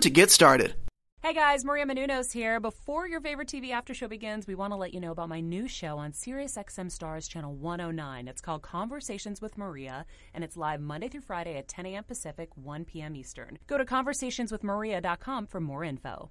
to get started. Hey guys, Maria Menounos here. Before your favorite TV after show begins, we want to let you know about my new show on SiriusXM Stars Channel 109. It's called Conversations with Maria, and it's live Monday through Friday at 10 a.m. Pacific, 1 p.m. Eastern. Go to conversationswithmaria.com for more info.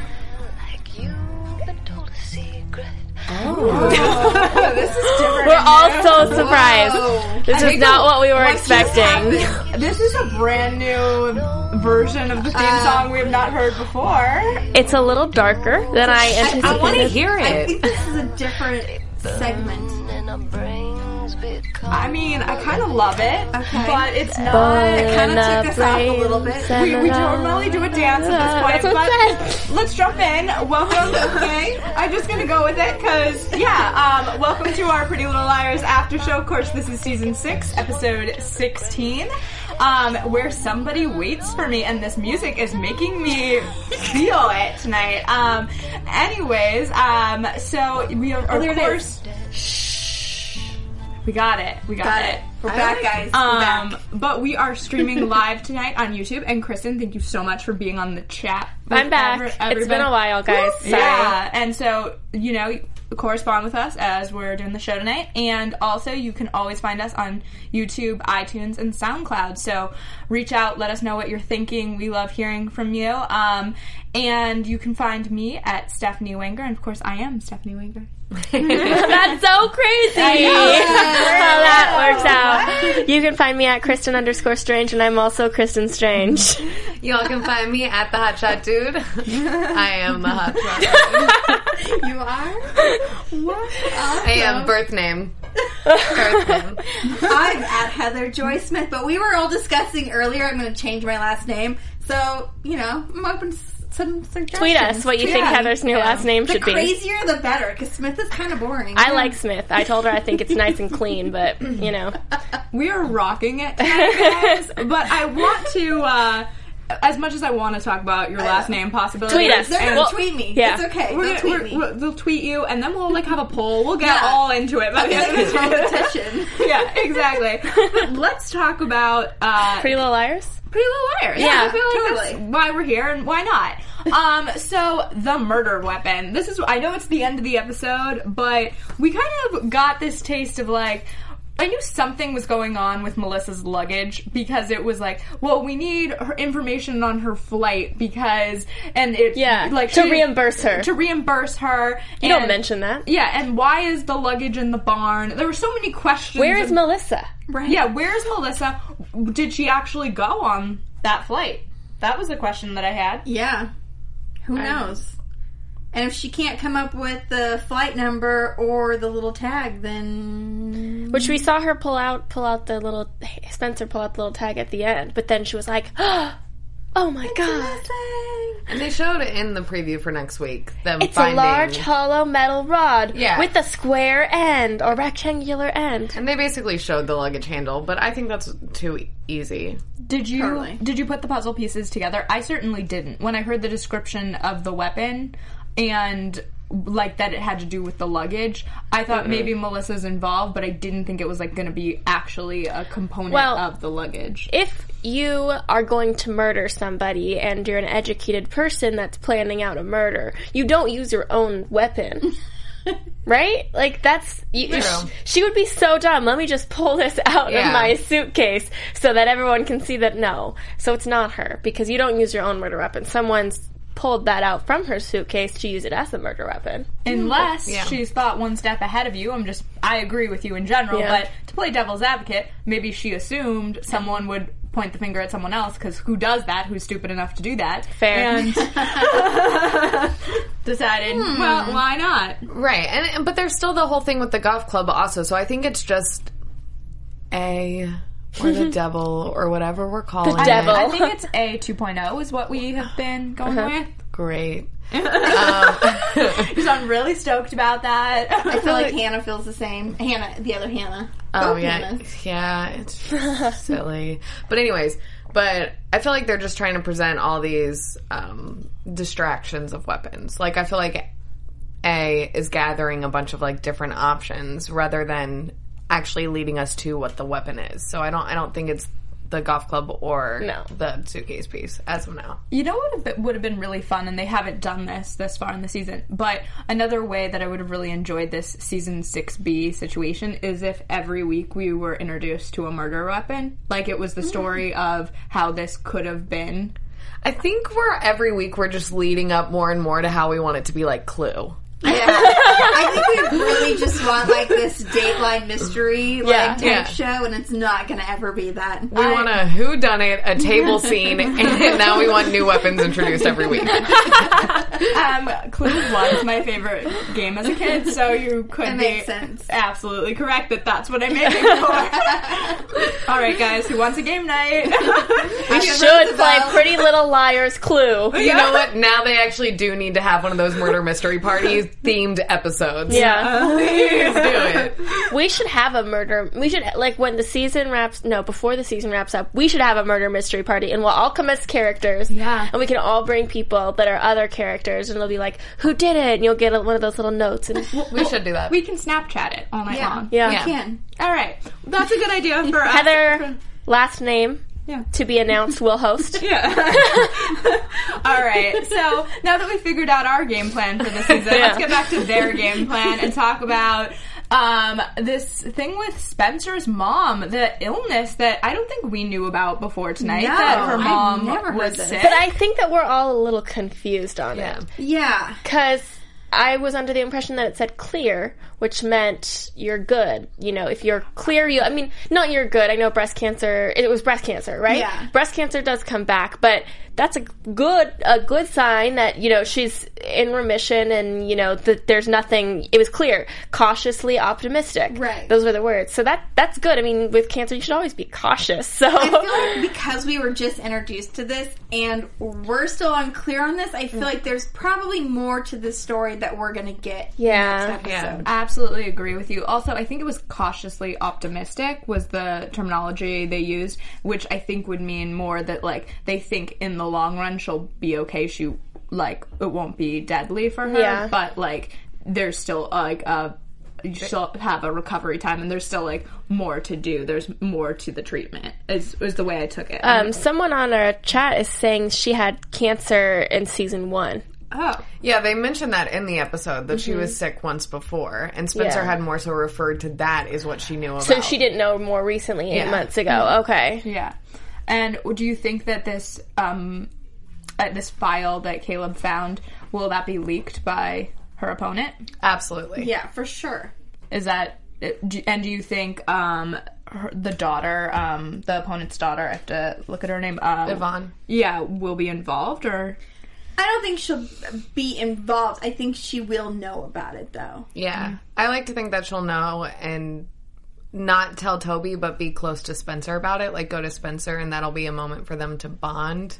Oh. secret. this is different. We're all so surprised. This is not what we were expecting. This is a brand new version of the theme uh, song we have not heard before. It's a little darker than I anticipated. I want to hear it. I it. think this is a different segment. And our brains become I mean, I kind of love it, Okay. but it's not. It kind of took us off a little bit. We, we normally do a dance at this point, That's but let's jump in. Welcome. Okay, I'm just gonna go with it because yeah. Um, welcome to our Pretty Little Liars after show. Of course, this is season six, episode 16. Um, where somebody waits for me, and this music is making me feel it tonight. Um, anyways, um, so we are, of course, we got it. We got, Got it. it. We're back, guys. We're Um, back. but we are streaming live tonight on YouTube. And Kristen, thank you so much for being on the chat. I'm back. every- it's been a while, guys. Sorry. Yeah, and so you know, correspond with us as we're doing the show tonight, and also you can always find us on YouTube, iTunes, and SoundCloud. So reach out, let us know what you're thinking. We love hearing from you. Um, and you can find me at Stephanie Wenger, and of course, I am Stephanie Wenger. That's so crazy how that works out. You can find me at Kristen underscore Strange, and I'm also Kristen Strange. Y'all can find me at the Hotshot Dude. I am the Hotshot Dude. You are? What? I am birth name. Birth name. I'm at Heather Joy Smith, but we were all discussing earlier. I'm going to change my last name. So, you know, I'm open to s- some suggestions. Tweet us what you think Yeah. Heather's new last name The should be. The crazier the better, because Smith is kind of boring. I like Smith. I told her I think it's nice and clean, but you know, We are rocking it tonight, guys. but I want to, uh, as much as I want to talk about your last name possibilities, Tweet us. They're going to Well, tweet me. yeah. It's okay. We're They'll gonna, tweet we're, me. we're- they'll tweet you, and then we'll like have a poll. We'll get Yeah. all into it. By the end of a the competition. yeah, exactly. But let's talk about uh, Pretty Little Liars. Pretty Little Liars. Yeah, I feel like totally. that's why we're here and why not. Um, so the murder weapon. This is I know it's the end of the episode, but we kind of got this taste of like I knew something was going on with Melissa's luggage because it was like, well, we need her information on her flight because and it Yeah, like to she- reimburse her. to reimburse her. You don't mention that. Yeah, and why is the luggage in the barn? There were so many questions. Where is of- Melissa? Right. Yeah, where's Melissa? Did she actually go on that flight? That was a question that I had. Yeah. Who knows? And if she can't come up with the flight number or the little tag, then Which we saw her pull out, pull out the little Spencer pull out the little tag at the end, but then she was like, "Oh my god, And they showed it in the preview for next week. Them it's finding, a large hollow metal rod Yeah. with a square end or rectangular end." And they basically showed the luggage handle, but I think that's too easy. Did you Totally. did you put the puzzle pieces together? I certainly didn't. When I heard the description of the weapon and like that it had to do with the luggage. I thought mm-hmm. maybe Melissa's involved, but I didn't think it was like going to be actually a component Well- of the luggage. if you are going to murder somebody and you're an educated person that's planning out a murder, you don't use your own weapon. right? Like that's you, sh- she would be so dumb. Let me just pull this out Yeah. of my suitcase so that everyone can see that no. So it's not her because you don't use your own murder weapon. Someone's pulled that out from her suitcase to use it as a murder weapon. Unless Yeah. she's thought one step ahead of you. I'm just, I agree with you in general, Yeah. but to play devil's advocate, maybe she assumed someone would point the finger at someone else because who does that? Who's stupid enough to do that? Fair. And decided, hmm. well, why not? Right, and and- but there's still the whole thing with the golf club also. So I think it's just a or the devil or whatever we're calling The devil. I think it's a 2.0 is what we have been going Uh-huh. with. it. Great. Because I'm really stoked about that. I feel like Hannah feels the same. Hannah, the other Hannah. Oh Both yeah, Hannahs. yeah, it's silly. But anyways, but I feel like they're just trying to present all these um, distractions of weapons. Like I feel like A is gathering a bunch of like different options rather than actually leading us to what the weapon is. So I don't, I don't think it's the golf club or No. the suitcase piece as of now. You know what would have been- would have been really fun, and they haven't done this this far in the season. But another way that I would have really enjoyed this season six B situation is if every week we were introduced to a murder weapon, like it was the story mm-hmm. of how this could have been. I think we're every week we're just leading up more and more to how we want it to be like Clue. I think we really just want like this Dateline mystery like Yeah. type Yeah. show, and it's not going to ever be that. We want a who done it, a table scene, and now we want new weapons introduced every week. Um, Clue was my favorite game as a kid, so you could That be sense. absolutely correct that that's what I'm aiming for. All right, guys, who wants a game night? We should play Pretty Little Liars Clue. You know what? Now they actually do need to have one of those murder mystery parties themed episodes. Yeah. Please do it. We should have a murder. We should like when the season wraps. No, before the season wraps up, we should have a murder mystery party, and we'll all come as characters. Yeah. and we can all bring people that are other characters, and they'll be like, "Who did it?" And you'll get a, one of those little notes. And We should do that. we can Snapchat it all night Yeah. long. yeah, Yeah. Can. All right, that's a good idea for us. Heather, last name Yeah. to be announced. will host. Yeah. All right. So now that we figured out our game plan for the season, let's get back to their game plan and talk about um, this thing with Spencer's mom, the illness that I don't think we knew about before tonight. No, that her mom never was sick. But I think that we're all a little confused on Yeah. it Yeah. because I was under the impression that it said clear, which meant you're good. You know, if you're clear, you. I mean, not you're good. I know breast cancer. It was breast cancer, right? Yeah. Breast cancer does come back, but that's a good a good sign that you know she's in remission and you know that there's nothing. It was clear, cautiously optimistic. Right. Those were the words. So that that's good. I mean, with cancer, you should always be cautious. So I feel like because we were just introduced to this and we're still unclear on this, I feel mm. like there's probably more to this story that we're going to get Yeah. next episode. Absolutely agree with you. Also, I think it was cautiously optimistic was the terminology they used, which I think would mean more that like they think in the long run she'll be okay. She like it won't be deadly for her, Yeah. but like there's still like a she'll have a recovery time and there's still like more to do. There's more to the treatment. Is is the way I took it. um, someone on our chat is saying she had cancer in season one. Oh. Yeah, they mentioned that in the episode that she was sick once before, and Spencer Yeah. had more so referred to that is what she knew about. So she didn't know more recently, eight Yeah. months ago. Okay. Yeah. And do you think that this um uh, this file that Caleb found will that be leaked by her opponent? Absolutely. Yeah, for sure. Is that and do you think um her, the daughter um the opponent's daughter I have to look at her name um, Yvonne. yeah will be involved or I don't think she'll be involved. I think she will know about it though. Yeah. I like to think that she'll know and not tell Toby, but be close to Spencer about it. Like go to Spencer, and that'll be a moment for them to bond,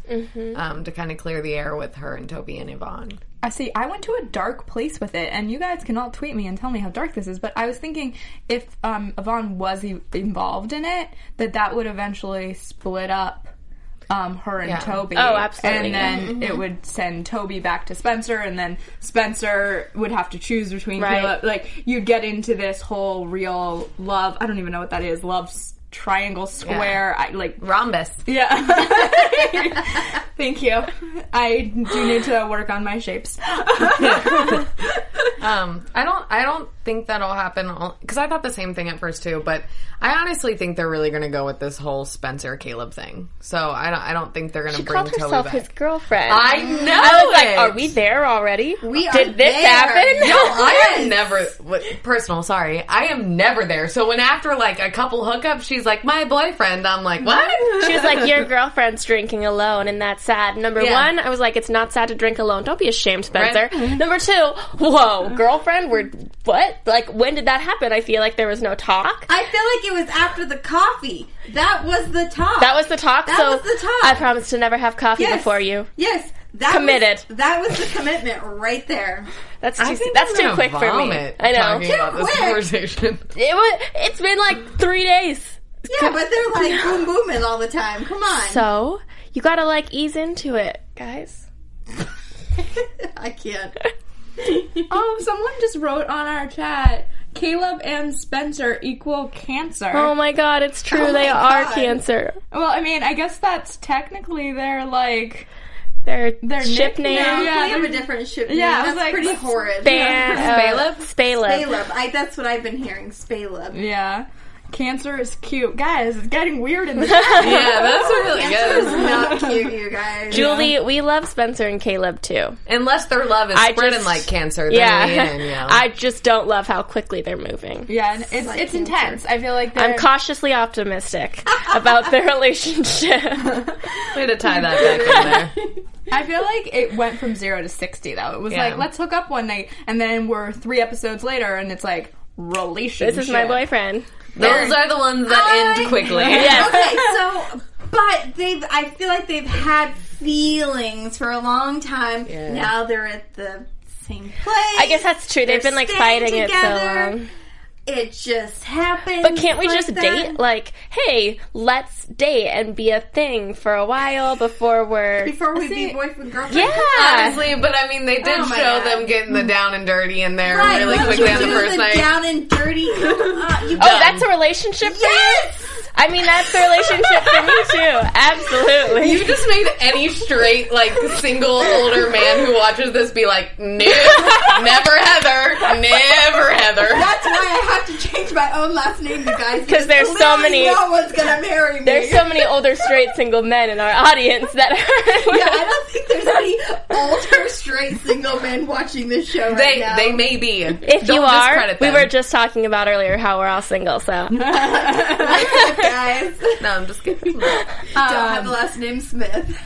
um, to kind of clear the air with her and Toby and Yvonne. I see. I went to a dark place with it, and you guys can all tweet me and tell me how dark this is. But I was thinking if um, Yvonne was e- involved in it, that that would eventually split up um, her and Yeah. Toby. Oh, absolutely. And then it would send Toby back to Spencer, and then Spencer would have to choose between Right. Caleb. Like you'd get into this whole real love. I don't even know what that is. Love triangle square. I like Rhombus. yeah. Thank you. I do need to work on my shapes. Um, I don't. I don't think that'll happen because I thought the same thing at first too. But I honestly think they're really going to go with this whole Spencer Caleb thing. So I don't. I don't think they're going to bring called herself his girlfriend. I know. I was like, are we there already? We are Did this there. happen? No, I am never personal. Sorry, I am never there. So when after like a couple hookups, she's like my boyfriend. I'm like, what? She was like, "Your girlfriend's drinking alone, and that's sad." Number Yeah. one, I was like, "It's not sad to drink alone. Don't be ashamed, Spencer." Right. Number two, whoa, girlfriend, we're what? Like, when did that happen? I feel like there was no talk. I feel like it was after the coffee. That was the talk. That was the talk. That so was the talk. I promise to never have coffee Yes. before you. Yes, that Committed. Was, that was the commitment right there. That's I too. think That's I'm too gonna quick for me. I know. Talking about this quick. conversation. It was. It's been like three days. Yeah, but they're like boom booming all the time. Come on. So you gotta like ease into it, guys. I can't. Oh, someone just wrote on our chat. Caleb and Spencer equal cancer. Oh my god, it's true. Oh they my are God. cancer. well, I mean, I guess that's technically their like Their Their ship nickname- name. No, Yeah, we have they're- a different ship. Yeah, name. I was that's like, pretty horrid. Ban- uh, Spaleb? Spaleb. Spaleb. I, that's what I've been hearing. Spaleb. yeah. Cancer is cute, guys. It's getting weird in the yeah, that's really Cancer is not cute, you guys. Julie, we love Spencer and Caleb too. Unless their love is I spreading just- like cancer, then Yeah, in, you. I just don't love how quickly they're moving. Yeah, and it's like it's cancer. intense. I feel like they're, I'm cautiously optimistic about their relationship. Way to tie that back in there. I feel like it went from zero to sixty though. It was Yeah. like let's hook up one night, and then we're three episodes later, and it's like relationship. this is my boyfriend. Those are the ones that end quickly. Yes. Okay, so but they've I feel like they've had feelings for a long time. Yeah. Now they're at the same place. I guess that's true. They've They're been like staying fighting it so long. It just happened. But can't we like just that. date? Like, hey, let's date and be a thing for a while before we're. before we be boyfriend girlfriend? yeah. Honestly, but I mean, they did Oh show God. them getting the down and dirty in there Right, really let's quickly on the do first night. Down and dirty. Uh, you Oh, that's a relationship for Yes! You? I mean, that's the relationship for me too. Absolutely. You just made any straight, like, single older man who watches this be like, no, never Heather, never Heather. That's why I have to change my own last name, you guys. Because there's so literally many- No one's gonna marry me. There's so many older straight single men in our audience that are. Yeah, I don't think there's any older straight single men watching this show right They, now. they may be. If Don't you are, discredit we were just talking about earlier how we're all single, so. guys. No, I'm just kidding. don't have um, the last name Smith.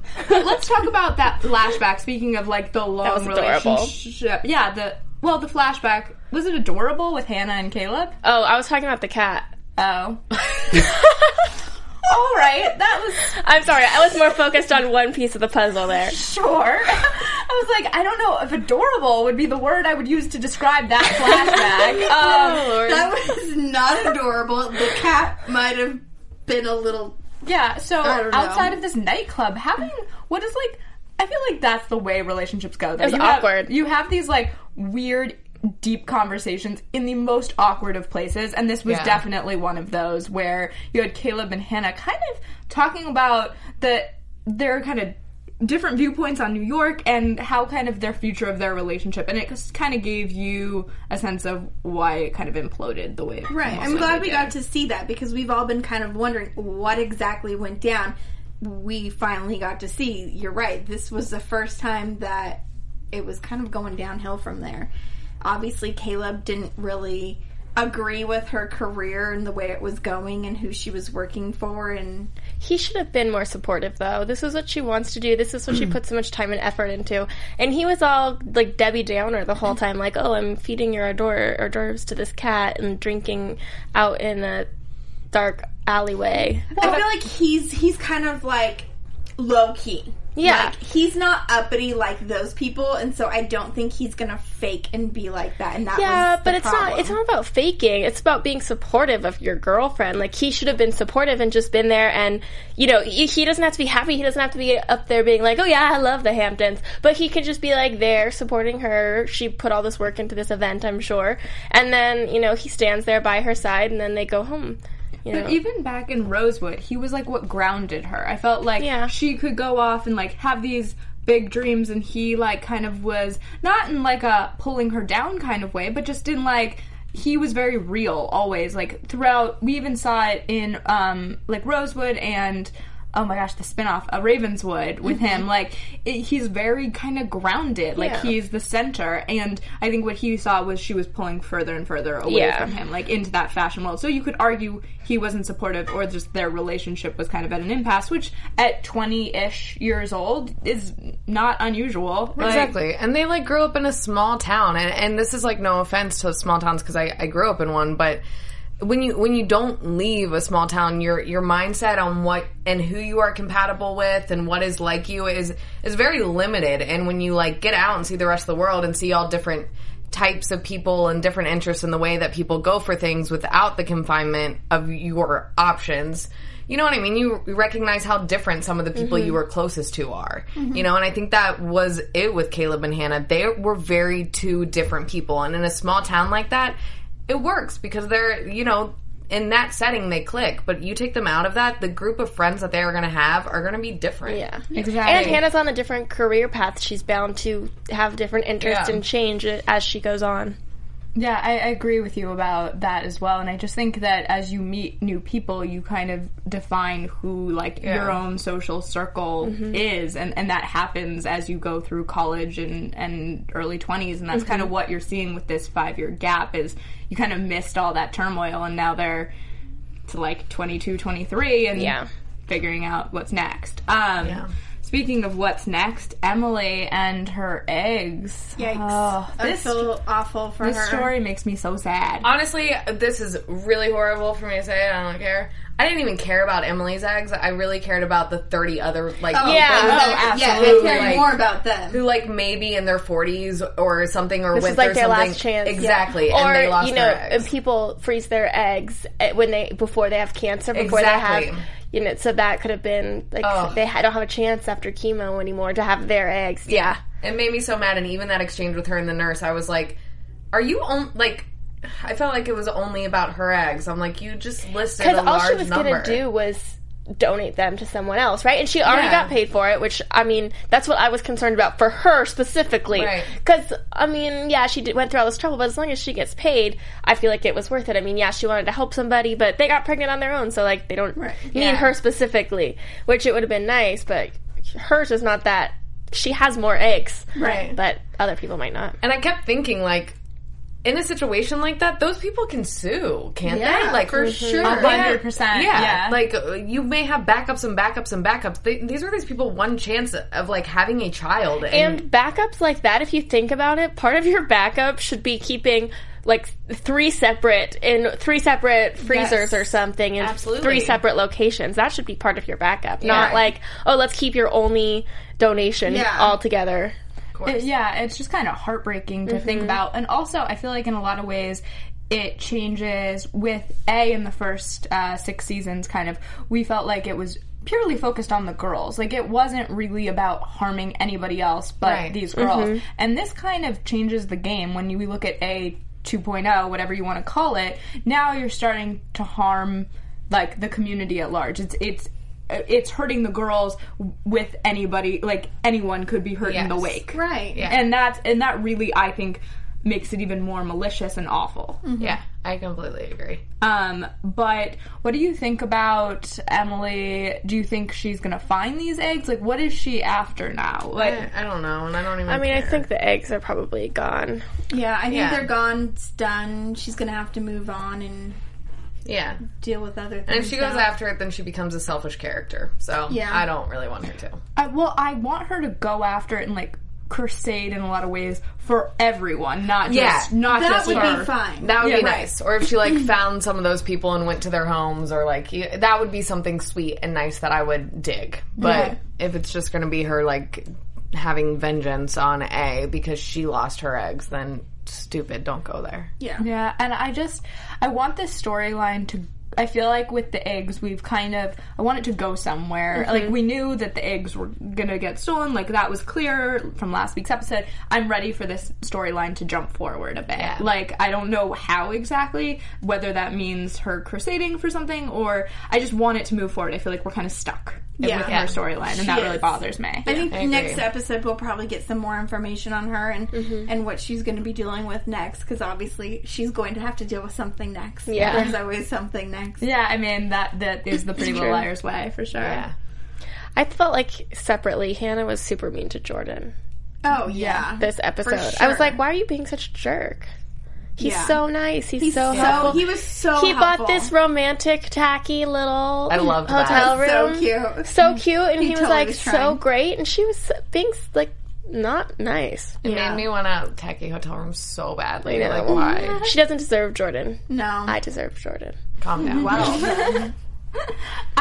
Let's talk about that flashback. Speaking of like the long was adorable. relationship, yeah. The well, the flashback was it adorable with Hanna and Caleb? Oh, I was talking about the cat. Oh. All right, that was I'm sorry, I was more focused on one piece of the puzzle there. sure. I was like, I don't know if adorable would be the word I would use to describe that flashback. um, That was not adorable. The cat might have been a little. yeah. So I don't know. outside of this nightclub, having what is like, I feel like that's the way relationships go. Though. It's you have- awkward. you have these like weird. Deep conversations in the most awkward of places, and this was Yeah. definitely one of those where you had Caleb and Hanna kind of talking about the their kind of different viewpoints on New York and how kind of their future of their relationship, and it just kind of gave you a sense of why it kind of imploded the way. it Right. I'm glad we did. got to see that because we've all been kind of wondering what exactly went down. We finally got to see. You're right. This was the first time that it was kind of going downhill from there. Obviously, Caleb didn't really agree with her career and the way it was going and who she was working for and He should have been more supportive, though. This is what she wants to do. This is what she put so much time and effort into. And he was all like Debbie Downer the whole time, like, "Oh, I'm feeding your hors hors d'oeuvres to this cat and drinking out in a dark alleyway." I feel like he's he's kind of like low key. Yeah. Like, he's not uppity like those people, and so I don't think he's gonna fake and be like that. And that Yeah, but it's problem. not. It's not about faking. It's about being supportive of your girlfriend. Like he should have been supportive and just been there. And you know, he doesn't have to be happy. He doesn't have to be up there being like, "Oh yeah, I love the Hamptons." But he could just be like there supporting her. She put all this work into this event, I'm sure. And then you know he stands there by her side, and then they go home. You know? But even back in Rosewood, he was like what grounded her. I felt like Yeah. she could go off and like have these big dreams and he like kind of was not in like a pulling her down kind of way, but just in like he was very real always like throughout we even saw it in um like Rosewood and oh my gosh the spin-off uh, Ravenswood with him like it, he's very kind of grounded like Yeah. he's the center and I think what he saw was she was pulling further and further away Yeah. from him like into that fashion world. So you could argue he wasn't supportive or just their relationship was kind of at an impasse, which at 20-ish years old is not unusual. Like, Exactly. And they like grew up in a small town and, and this is like no offense to small towns because I, I grew up in one, but when you when you don't leave a small town, your your mindset on what and who you are compatible with and what is like you is is very limited. And when you like get out and see the rest of the world and see all different types of people and different interests in the way that people go for things without the confinement of your options. You know what I mean? You you recognize how different some of the people you mm-hmm. were closest to are. Mm-hmm. You know, and I think that was it with Caleb and Hanna. They were very two different people. And in a small town like that, it works because they're, you know, in that setting they click. But you take them out of that, the group of friends that they are going to have are going to be different. Yeah, Exactly. And Hanna's on a different career path. She's bound to have different interests Yeah. and change as she goes on. Yeah, I, I agree with you about that as well. And I just think that as you meet new people, you kind of define who like your own social circle is, and and that happens as you go through college and and early twenties, and that's kind of what you're seeing with this five year gap is you kind of missed all that turmoil, and now they're to like 22, 23, and Yeah. figuring out what's next. Um, Speaking of what's next, Emily and her eggs. Yikes! Oh, I this feel awful for this her. story makes me so sad. Honestly, this is really horrible for me to say. I don't care. I didn't even care about Emily's eggs. I really cared about the 30 other, like, Oh, Yeah. oh, Yeah, I absolutely. care Like- more about them. who like maybe in their 40s or something or This went is like their something last chance. yeah. exactly Or and they lost you know, their eggs. and people freeze their eggs eh, when they before they have cancer, before they have you know. So that could have been like Oh. they don't have a chance after chemo anymore to have their eggs. Yeah, it made me so mad and even that exchange with her and the nurse i was like are you on like i felt like it was only about her eggs i'm like you just listed a large number. because all she was number gonna do was donate them to someone else, right? And she already Yeah. got paid for it, which I mean, that's what I was concerned about for her specifically. Right. Because I mean, yeah, she did, went through all this trouble, but as long as she gets paid, I feel like it was worth it. I mean, yeah, she wanted to help somebody, but they got pregnant on their own, so like they don't need Yeah. her specifically, which it would have been nice, but hers is not that. She has more eggs, Right. But other people might not. and i kept thinking like in a situation like that those people can sue can't Yeah, they like for sure. Uh, 100%, yeah, yeah. like uh, you may have backups and backups and backups they, these are these people one chance of like having a child and, And backups like that, if you think about it, part of your backup should be keeping like three separate in three separate freezers Yes. or something in Absolutely. three separate locations. That should be part of your backup, not like oh, let's keep your only donation Yeah. all together. It- yeah, it's just kind of heartbreaking to think about. And also, I feel like in a lot of ways, it changes with A in the first uh, six seasons, kind of, we felt like it was purely focused on the girls. Like, it wasn't really about harming anybody else but Right. these girls. And this kind of changes the game when you we look at A 2.0, whatever you want to call it. Now you're starting to harm, like, the community at large. It's, it's, it's hurting the girls with anybody like anyone could be hurt in the wake right. Yeah. and that's and that really i think makes it even more malicious and awful yeah i completely agree um but what do you think about emily do you think she's gonna find these eggs like what is she after now like I, I don't know and i don't even I mean, I think the eggs are probably gone. Yeah, I think Yeah. they're gone. It's done. She's gonna have to move on and yeah deal with other things. and if she goes now. after it then she becomes a selfish character so Yeah. i don't really want her to I, well i want her to go after it and like crusade in a lot of ways for everyone, not Yeah. just not that just would her. be fine. That would Yeah, be right. nice. Or if she like found some of those people and went to their homes, or like that would be something sweet and nice that I would dig. But Yeah. if it's just going to be her like having vengeance on A because she lost her eggs, then stupid. Don't go there. yeah. Yeah, and I just I want this storyline to I feel like with the eggs we've kind of I want it to go somewhere. Mm-hmm. Like we knew that the eggs were gonna get stolen, like that was clear from last week's episode. I'm ready for this storyline to jump forward a bit. Like I don't know how exactly, whether that means her crusading for something or I just want it to move forward. I feel like we're kind of stuck Yeah. with Yeah. her storyline and that really bothers me. I think I next episode we'll probably get some more information on her and mm-hmm. and what she's going to be dealing with next because obviously she's going to have to deal with something next. Yeah. there's always something next. yeah, I mean that that is the Pretty Little. Liars way for sure. Yeah. I felt like separately, Hanna was super mean to Jordan Oh yeah, this episode. I was like, why are you being such a jerk? He's Yeah. so nice. He's, He's so so, helpful. he was so he helpful. bought this romantic, tacky little I loved that. hotel so cute. So cute, and he, was totally like was so great, and she was being like not nice. It Yeah. made me want a tacky hotel room so badly. Like why? She doesn't deserve Jordan. No, I deserve Jordan. Calm down. well, I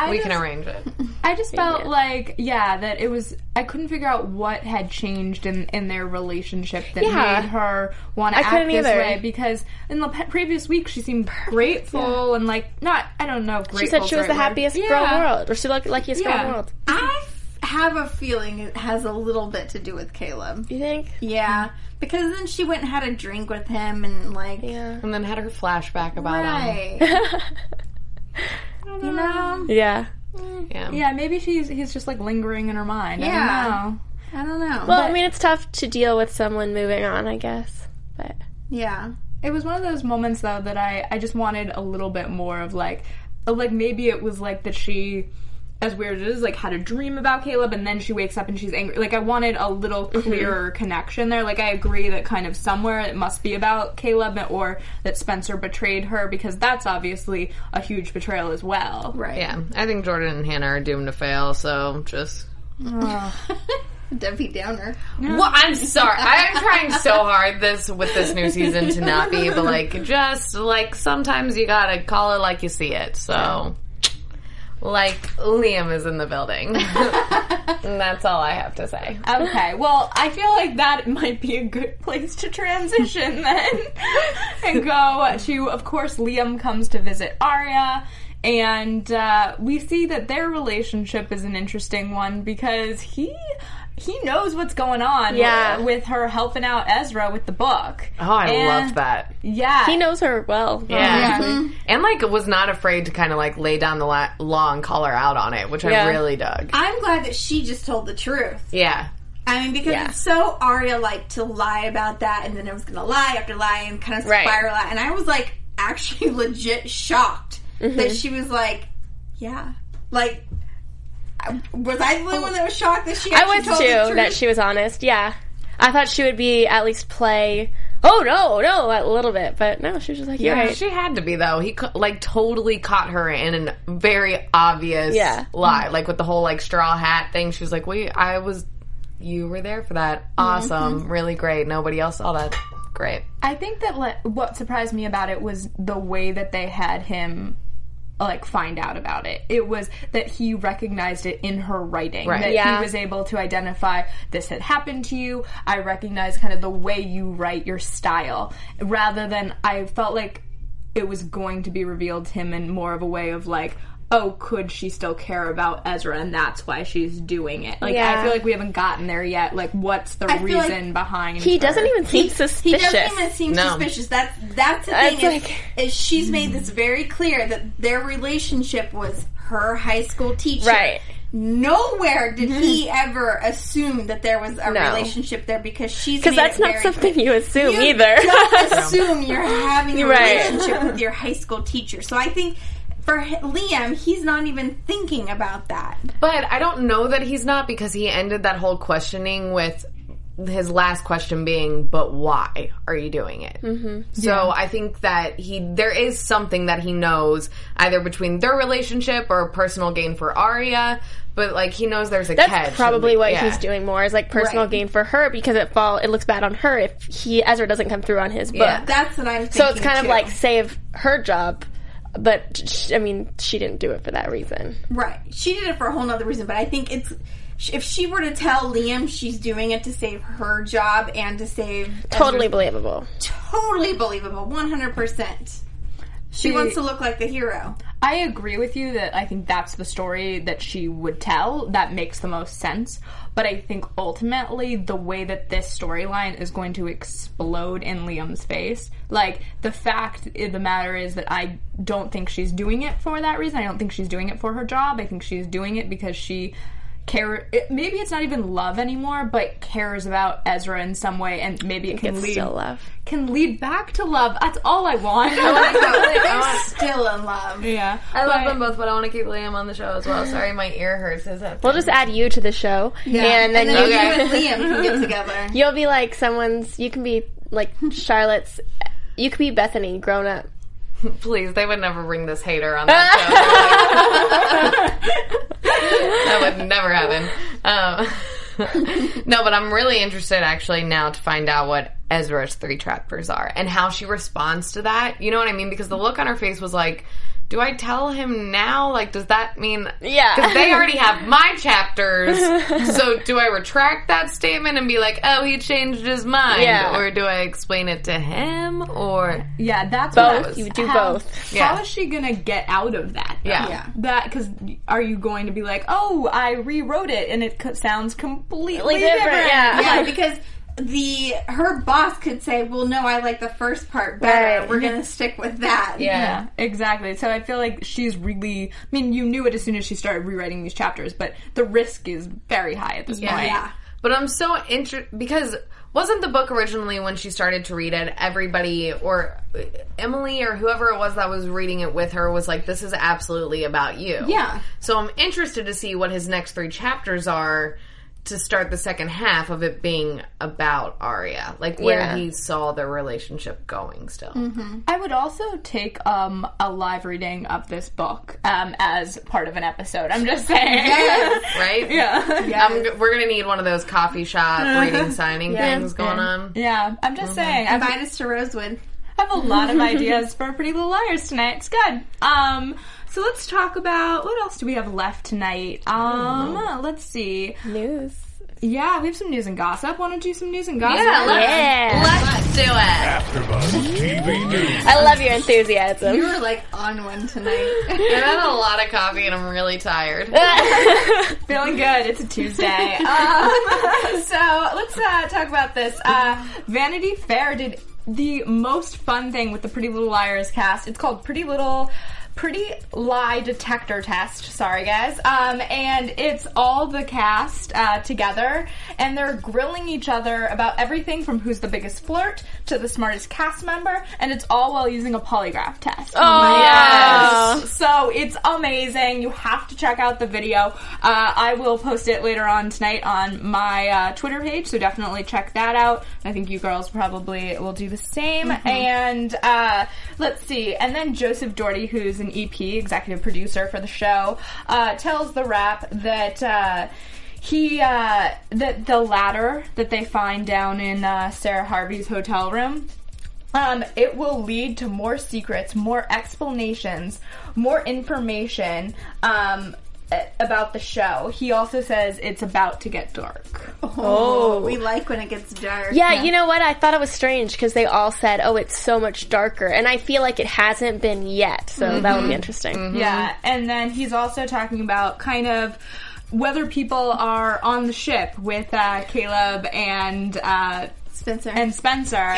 We just- can arrange it. I just felt Yeah. like, yeah, that it was. I couldn't figure out what had changed in, in their relationship that Yeah. made her want to act couldn't this either. way. Because in the pe- previous week, she seemed grateful and like not. I don't know. If She said she was right the happiest yeah. girl in the world, or she looked luckiest girl in Yeah. the world. I f- have a feeling it has a little bit to do with Caleb. You think? Yeah, because then she went and had a drink with him and like, Yeah. And then had her flashback about him. right, you know. Yeah. Mm. Yeah. Yeah, maybe she's he's just like lingering in her mind. Yeah. I don't know. I don't know. Well, I mean, it's tough to deal with someone moving on, I guess. But yeah, It was one of those moments though that I I just wanted a little bit more of like like maybe it was like that she as weird as it is like had a dream about Caleb and then she wakes up and she's angry like I wanted a little mm-hmm. clearer connection there like I agree that kind of somewhere it must be about Caleb or that Spencer betrayed her because that's obviously a huge betrayal as well right. Yeah. I think Jordan and Hanna are doomed to fail, so just Debbie Downer. Well, I'm sorry. I'm trying so hard this with this new season to not be, but like just like sometimes you gotta call it like you see it. So, like Liam is in the building. and that's all I have to say. Okay, well, I feel like that might be a good place to transition then and go to, of course, Liam comes to visit Aria. And uh, we see that their relationship is an interesting one because he he knows what's going on Yeah. with, with her helping out Ezra with the book. Oh, I And- loved that. Yeah, he knows her well. Yeah. honestly. And like was not afraid to kind of like lay down the la- law and call her out on it, which Yeah. I really dug. I'm glad that she just told the truth. Yeah. I mean, because Yeah. it's so Aria like to lie about that, and then it was gonna lie after lie and kind of Right. spiral out. And I was like, actually, legit shocked Mm-hmm. that she was like, yeah, like. I- Was I the only one that was shocked that she? I was told too the truth? that she was honest. Yeah, I thought she would be at least play. Oh no, no, a little bit, but no, she was just like, you're right. She had to be though. He co- like totally caught her in a very obvious Yeah. lie, like with the whole like straw hat thing. She was like, "Wait, I was, you were there for that. Mm-hmm. Awesome, really great. Nobody else saw that. Great." I think that le- what surprised me about it was the way that they had him like find out about it. It was that he recognized it in her writing. Right. That Yeah. he was able to identify this had happened to you. I recognize kind of the way you write your style rather than I felt like it was going to be revealed to him in more of a way of like Oh, could she still care about Ezra, and that's why she's doing it? Like, I feel like we haven't gotten there yet. Like, what's the I feel like reason behind? He her? doesn't even seem He suspicious. He doesn't even seem No. suspicious. That's that's the It's thing is, like- is she's made this very clear that their relationship was her high school teacher. Right. Nowhere did he mm-hmm. ever assume that there was a No. relationship there because she's Because that's it not very something clear. you assume You either. Don't assume you're having a Right. relationship with your high school teacher. So I think for Liam, he's not even thinking about that. But I don't know that he's not because he ended that whole questioning with his last question being, "But why are you doing it?" Mm-hmm. So I think that he there is something that he knows either between their relationship or personal gain for Aria, but like he knows there's a That's catch. probably what Yeah. he's doing more is like personal Right. gain for her because it fall it looks bad on her if he Ezra doesn't come through on his book. Yeah. That's what I'm thinking. so it's kind of like save her job, but she, I mean, she didn't do it for that reason. Right. She did it for a whole other reason, but I think it's if she were to tell Liam she's doing it to save her job and to save totally Ezra's, believable. Totally believable. 100%. She, she wants to look like the hero. I agree with you that I think that's the story that she would tell that makes the most sense. But I think ultimately the way that this storyline is going to explode in Liam's face, like the fact eh, the matter is that I don't think she's doing it for that reason. I don't think she's doing it for her job. I think she's doing it because she care it, maybe it's not even love anymore but cares about Ezra in some way and maybe it can It's lead still love. can lead back to love that's all I want I They're still in love. yeah I love them both, but I want to keep Liam on the show as well. Sorry, my ear hurts. Is that We'll just add you to the show, and then, And then you, you and Liam can get together. you'll be like someone's. You can be like Charlotte's. You could be Bethany grown up. Please, they would never bring this hater on that show. that would never happen. Um, no, but I'm really interested actually now to find out what Ezra's three trappers are and how she responds to that. You know what I mean? Because the look on her face was like, do I tell him now? Like, does that mean? Yeah. Because they already have my chapters. so do I retract that statement and be like, oh, he changed his mind? Yeah. Or do I explain it to him? Or. Yeah, that's what Both. I- You do how- both. Yeah. How is she gonna get out of that? though? Yeah. Yeah. That because are you going to be like, oh, I rewrote it and it co- sounds completely Completely different, different? yeah. Yeah, because the her boss could say, "Well, no, I like the first part better. Right. We're gonna stick with that." Yeah, exactly. So I feel like she's really. I mean, you knew it as soon as she started rewriting these chapters, but the risk is very high at this point. yeah. But I'm so interested because wasn't the book originally when she started to read it, everybody or Emily or whoever it was that was reading it with her was like, "This is absolutely about you." Yeah. So I'm interested to see what his next three chapters are to start the second half of it being about Aria, like where Yeah. he saw their relationship going. Still, I would also take um, a live reading of this book um, as part of an episode. I'm just saying. right? yeah. I'm g- we're gonna need one of those coffee shop reading signing things going on. Yeah, I'm just saying. I've, Invite us to Rosewood. I have a lot of ideas for Pretty Little Liars tonight. It's good. Um, so let's talk about what else do we have left tonight? Um, let's see. News. Yeah, we have some news and gossip. Want to do some news and gossip? Yeah, let's, Yeah. let's do it. AfterBuzz TV News. I love your enthusiasm. You were like on one tonight. I've had a lot of coffee and I'm really tired. Feeling good. It's a Tuesday. um, so let's uh, talk about this. Uh, Vanity Fair did the most fun thing with the Pretty Little Liars cast. It's called Pretty Little. Pretty Lie Detector Test. Sorry, guys. Um, and it's all the cast uh, together, and they're grilling each other about everything from who's the biggest flirt to the smartest cast member, and it's all while using a polygraph test. Oh, Yes. So it's amazing. You have to check out the video. Uh, I will post it later on tonight on my uh, Twitter page, so definitely check that out. I think you girls probably will do the same. And uh, let's see. And then Joseph Dougherty, who's an EP executive producer for the show, uh, tells TheWrap that. Uh, he uh that the ladder that they find down in uh, Sara Harvey's hotel room um, it will lead to more secrets, more explanations, more information um, about the show. He also says it's about to get dark. Oh, we like when it gets dark. Yeah, you know what? I thought it was strange because they all said, "Oh, it's so much darker," and I feel like it hasn't been yet. So that would be interesting. Yeah, and then he's also talking about kind of whether people are on the ship with uh, Caleb and uh, Spencer. and Spencer.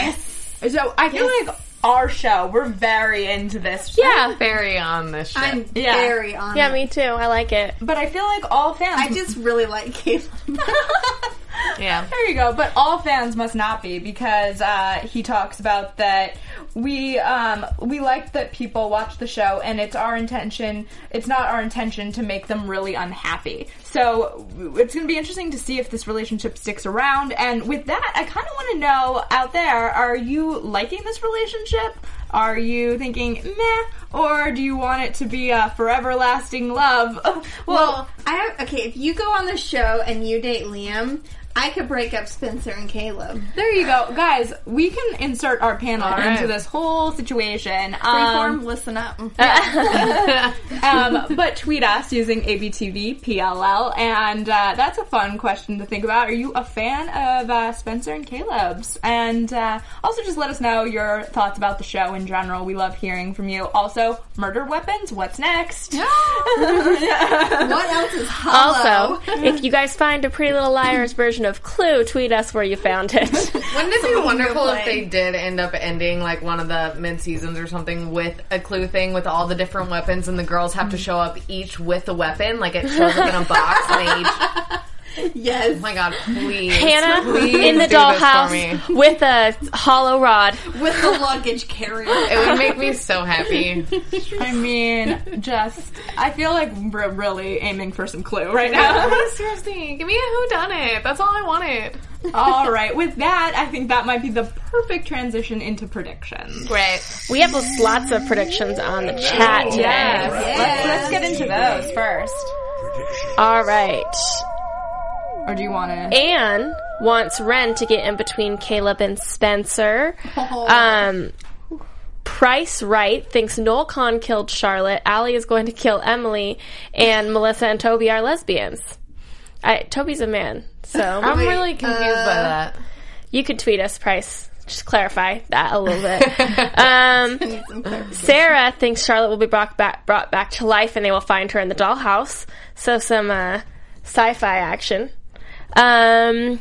So I feel like our show, we're very into this. Yeah, Very on this ship. I'm Yeah. very on. yeah, it. me too. I like it. But I feel like all fans. I just really like Caleb. Yeah. There you go. But all fans must not be because uh, he talks about that we um, we like that people watch the show and it's our intention. It's not our intention to make them really unhappy. So it's going to be interesting to see if this relationship sticks around. And with that, I kind of want to know out there: Are you liking this relationship? Are you thinking meh, or do you want it to be a forever lasting love? well, Well, I have, okay. If you go on the show and you date Liam, I could break up Spencer and Caleb. There you go, guys. We can insert our panel right. into this whole situation. Freeform, Um, listen up. um, but tweet us using ABTV PLL, and uh, that's a fun question to think about. Are you a fan of uh, Spencer and Caleb's? And uh, also, just let us know your thoughts about the show in general. We love hearing from you. Also, murder weapons. What's next? what else is hollow? Also, if you guys find a Pretty Little Liars version of Clue, tweet us where you found it. Wouldn't it be wonderful if they did end up ending like one of the mid seasons or something with a clue thing with all the different weapons and the girls have to mm. show up each with a weapon, like it shows up in a box and they each Yes. Oh my god, please. Hanna please in the do this for dollhouse with a hollow rod. with the luggage carrier. It would make me so happy. I mean, just I feel like we're really aiming for some clue right now. Seriously, give me a who done it. That's all I wanted. All right, with that, I think that might be the perfect transition into predictions. Great. We have lots of predictions on the chat today. Yes. Let's, let's get into those first. All right. Or do you want to? Anne wants Wren to get in between Caleb and Spencer. Um, Price Wright thinks Noel Kahn killed Charlotte. Ali is going to kill Emily, and Melissa and Toby are lesbians. I, Toby's a man, so I'm really confused by that. you could tweet us, Price. Just clarify that a little bit. um, Sarah thinks Charlotte will be brought back, brought back to life, and they will find her in the dollhouse. So some uh, sci-fi action. Um,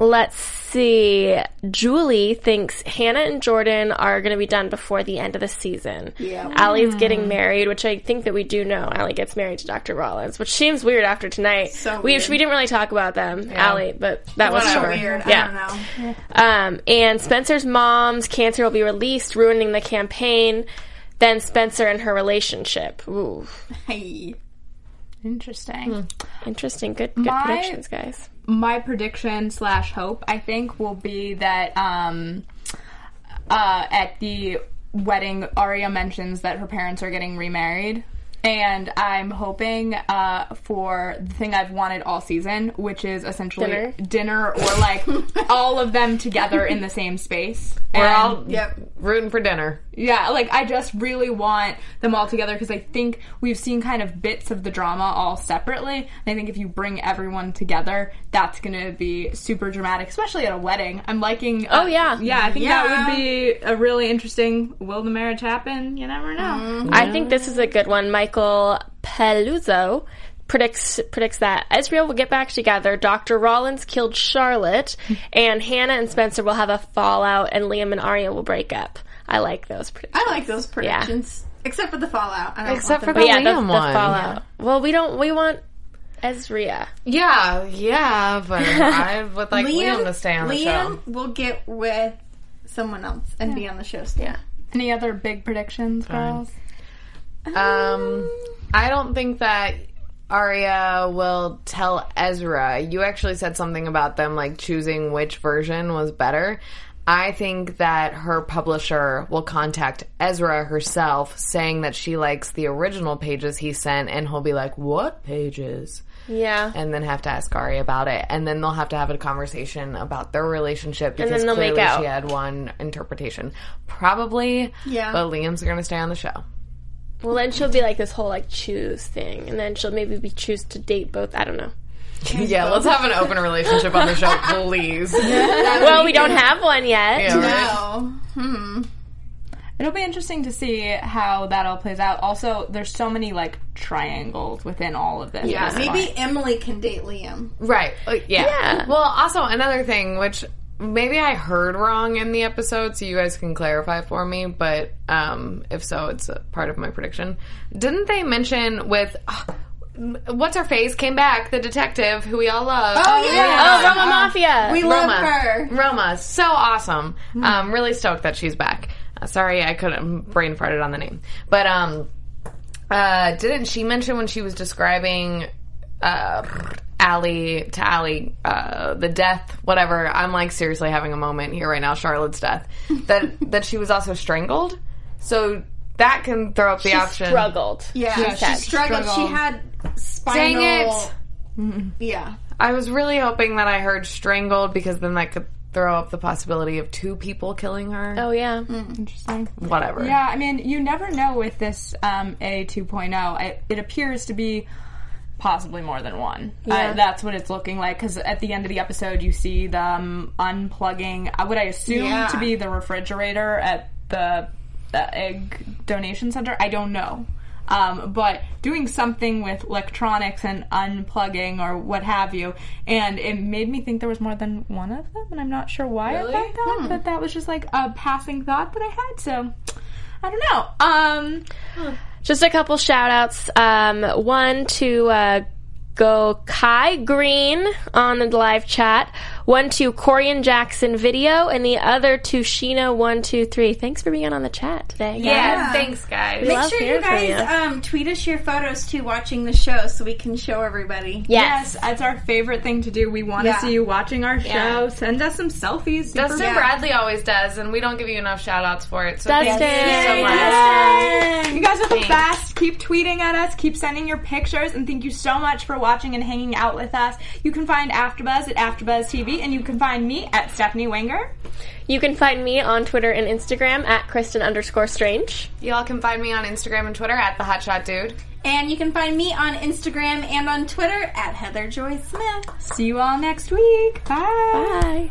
let's see. Julie thinks Hanna and Jordan are going to be done before the end of the season. Yeah. Ali's getting married, which I think that we do know. Ali gets married to Dr. Rollins, which seems weird after tonight. So we weird. we didn't really talk about them, Allie, but that was So sure. weird. Yeah. I don't know. Um, and Spencer's mom's cancer will be released, ruining the campaign. Then Spencer and her relationship. Ooh, Hey. Interesting. interesting. Good, good My- predictions, guys. My prediction slash hope, I think, will be that um, uh, at the wedding, Aria mentions that her parents are getting remarried. And I'm hoping uh, for the thing I've wanted all season, which is essentially Dinner? dinner or like all of them together in the same space. We're And- all Yep. rooting for dinner. Yeah, like I just really want them all together because I think we've seen kind of bits of the drama all separately. And I think if you bring everyone together, that's going to be super dramatic, especially at a wedding. I'm liking. uh, Oh, yeah. yeah. I think that would be a really interesting. Will the marriage happen? You never know. I think this is a good one. Michael Peluzzo predicts predicts that Ezria will get back together. Dr. Rollins killed Charlotte, and Hanna and Spencer will have a fallout, and Liam and Aria will break up. I like those predictions. I like those predictions. Except for the fallout. I don't Except for the yeah, the, Liam the one. fallout. Well, we don't. We want Ezria. Yeah, yeah, but I would like Liam, Liam, to stay on the show. Liam will get with someone else and be on the show still. Any other big predictions, girls? Um, I don't think that Aria will tell Ezra. You actually said something about them like choosing which version was better. I think that her publisher will contact Ezra herself saying that she likes the original pages he sent and he'll be like, "What pages?" Yeah. and then have to ask Ari about it, and then they'll have to have a conversation about their relationship because then they'll make clearly out. she had one interpretation, probably. Yeah. but Liam's going to stay on the show. Well, then she'll be like this whole like choose thing, and then she'll maybe be choose to date both. I don't know. yeah, let's have an open relationship on the show, please. Well, we don't have one yet. Yeah, right? No. Hmm. It'll be interesting to see how that all plays out. Also, there's so many like triangles within all of this. Yeah, It's fun. maybe Emily can date Liam. Right. Uh, yeah. Yeah. Well, also another thing, which maybe I heard wrong in the episode, so you guys can clarify for me. But um, if so, it's a part of my prediction. Didn't they mention with? what's her face came back, the detective who we all love. Oh, yeah. Oh, Roma Maffia. We love Roma. her. Roma, so awesome. Um, really stoked that she's back. Uh, sorry, I couldn't brain farted on the name, but um, uh, didn't she mention when she was describing uh, Allie to Allie uh, the death, whatever? I'm like seriously having a moment here right now. Charlotte's death that that she was also strangled. So that can throw up the She option. struggled. Yeah, She she, said. struggled. She Struggled. had Dang spinal. it! Yeah. I was really hoping that I heard strangled because then that could throw up the possibility of two people killing her. Oh yeah. Interesting. Whatever. Yeah, I mean, you never know with this um, A 2.0. It, it appears to be possibly more than one. Yeah. Uh, that's what it's looking like because at the end of the episode, you see them unplugging uh, what I assume Yeah. to be the refrigerator at the, the egg donation center. I don't know. Um, but doing something with electronics and unplugging or what have you, and it made me think there was more than one of them, and I'm not sure why Really? I thought that, Hmm. but that was just like a passing thought that I had. So I don't know. Um, Just a couple shout outs. Um, one to uh, go Kai Green on the live chat. One to Corian Jackson video, and the other to Sheena123. Thanks for being on the chat today. guys. Yeah, thanks, guys. Make sure you guys you. um, tweet us your photos too watching the show so we can show everybody. Yes. yes, that's our favorite thing to do. We want to Yeah. see you watching our show. Yeah. Send us some selfies. Super Dustin Yeah. Bradley always does, and we don't give you enough shout outs for it. So Dustin. thank you so Yay, much. You guys are the Thanks. best. Keep tweeting at us. Keep sending your pictures. And thank you so much for watching and hanging out with us. You can find AfterBuzz at AfterBuzz TV, and you can find me at Stephanie Wenger. You can find me on Twitter and Instagram at Kristen underscore Strange. Y'all can find me on Instagram and Twitter at the Hotshot Dude. And you can find me on Instagram and on Twitter at Heather Joy Smith. See you all next week. Bye. Bye.